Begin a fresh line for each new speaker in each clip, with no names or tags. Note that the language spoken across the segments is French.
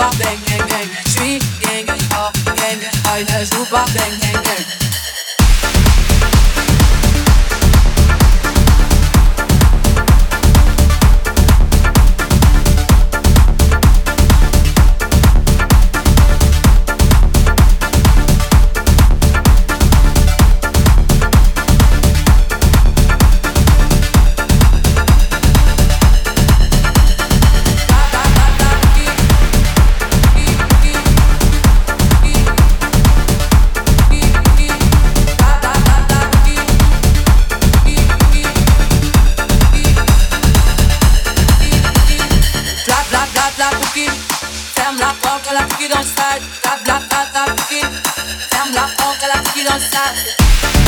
super, bang, bang, bang. Je suis gang, oh, gang, oh, super, bang, bang, bang. parle, ta bla bla bla, femme la honte, la fidançade.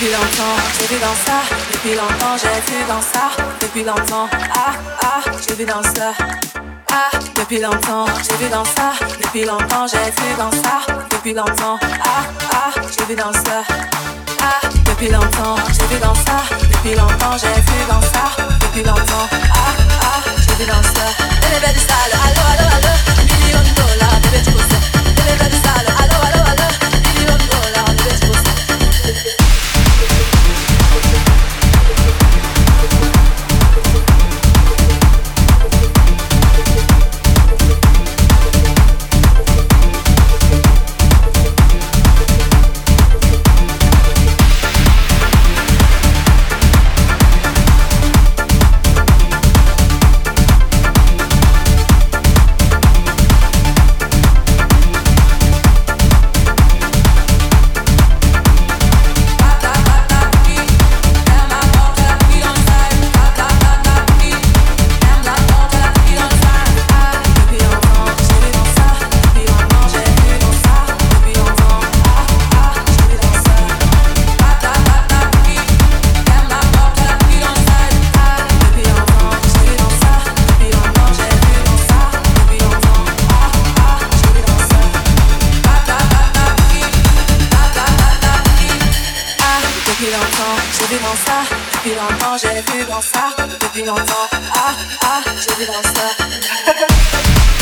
Depuis longtemps, j'ai vu dans ça. Depuis longtemps, j'ai vu dans ça. Depuis longtemps, ah ah, j'ai vu dans ça. Ah, depuis longtemps, j'ai vu dans ça. Depuis longtemps, j'ai vu dans ça. Depuis longtemps, ah ah, j'ai vu dans ça. Bébé du sale, allo allo
Depuis longtemps, j'ai vu dans ça. Depuis longtemps, ah ah, j'ai vu dans ça.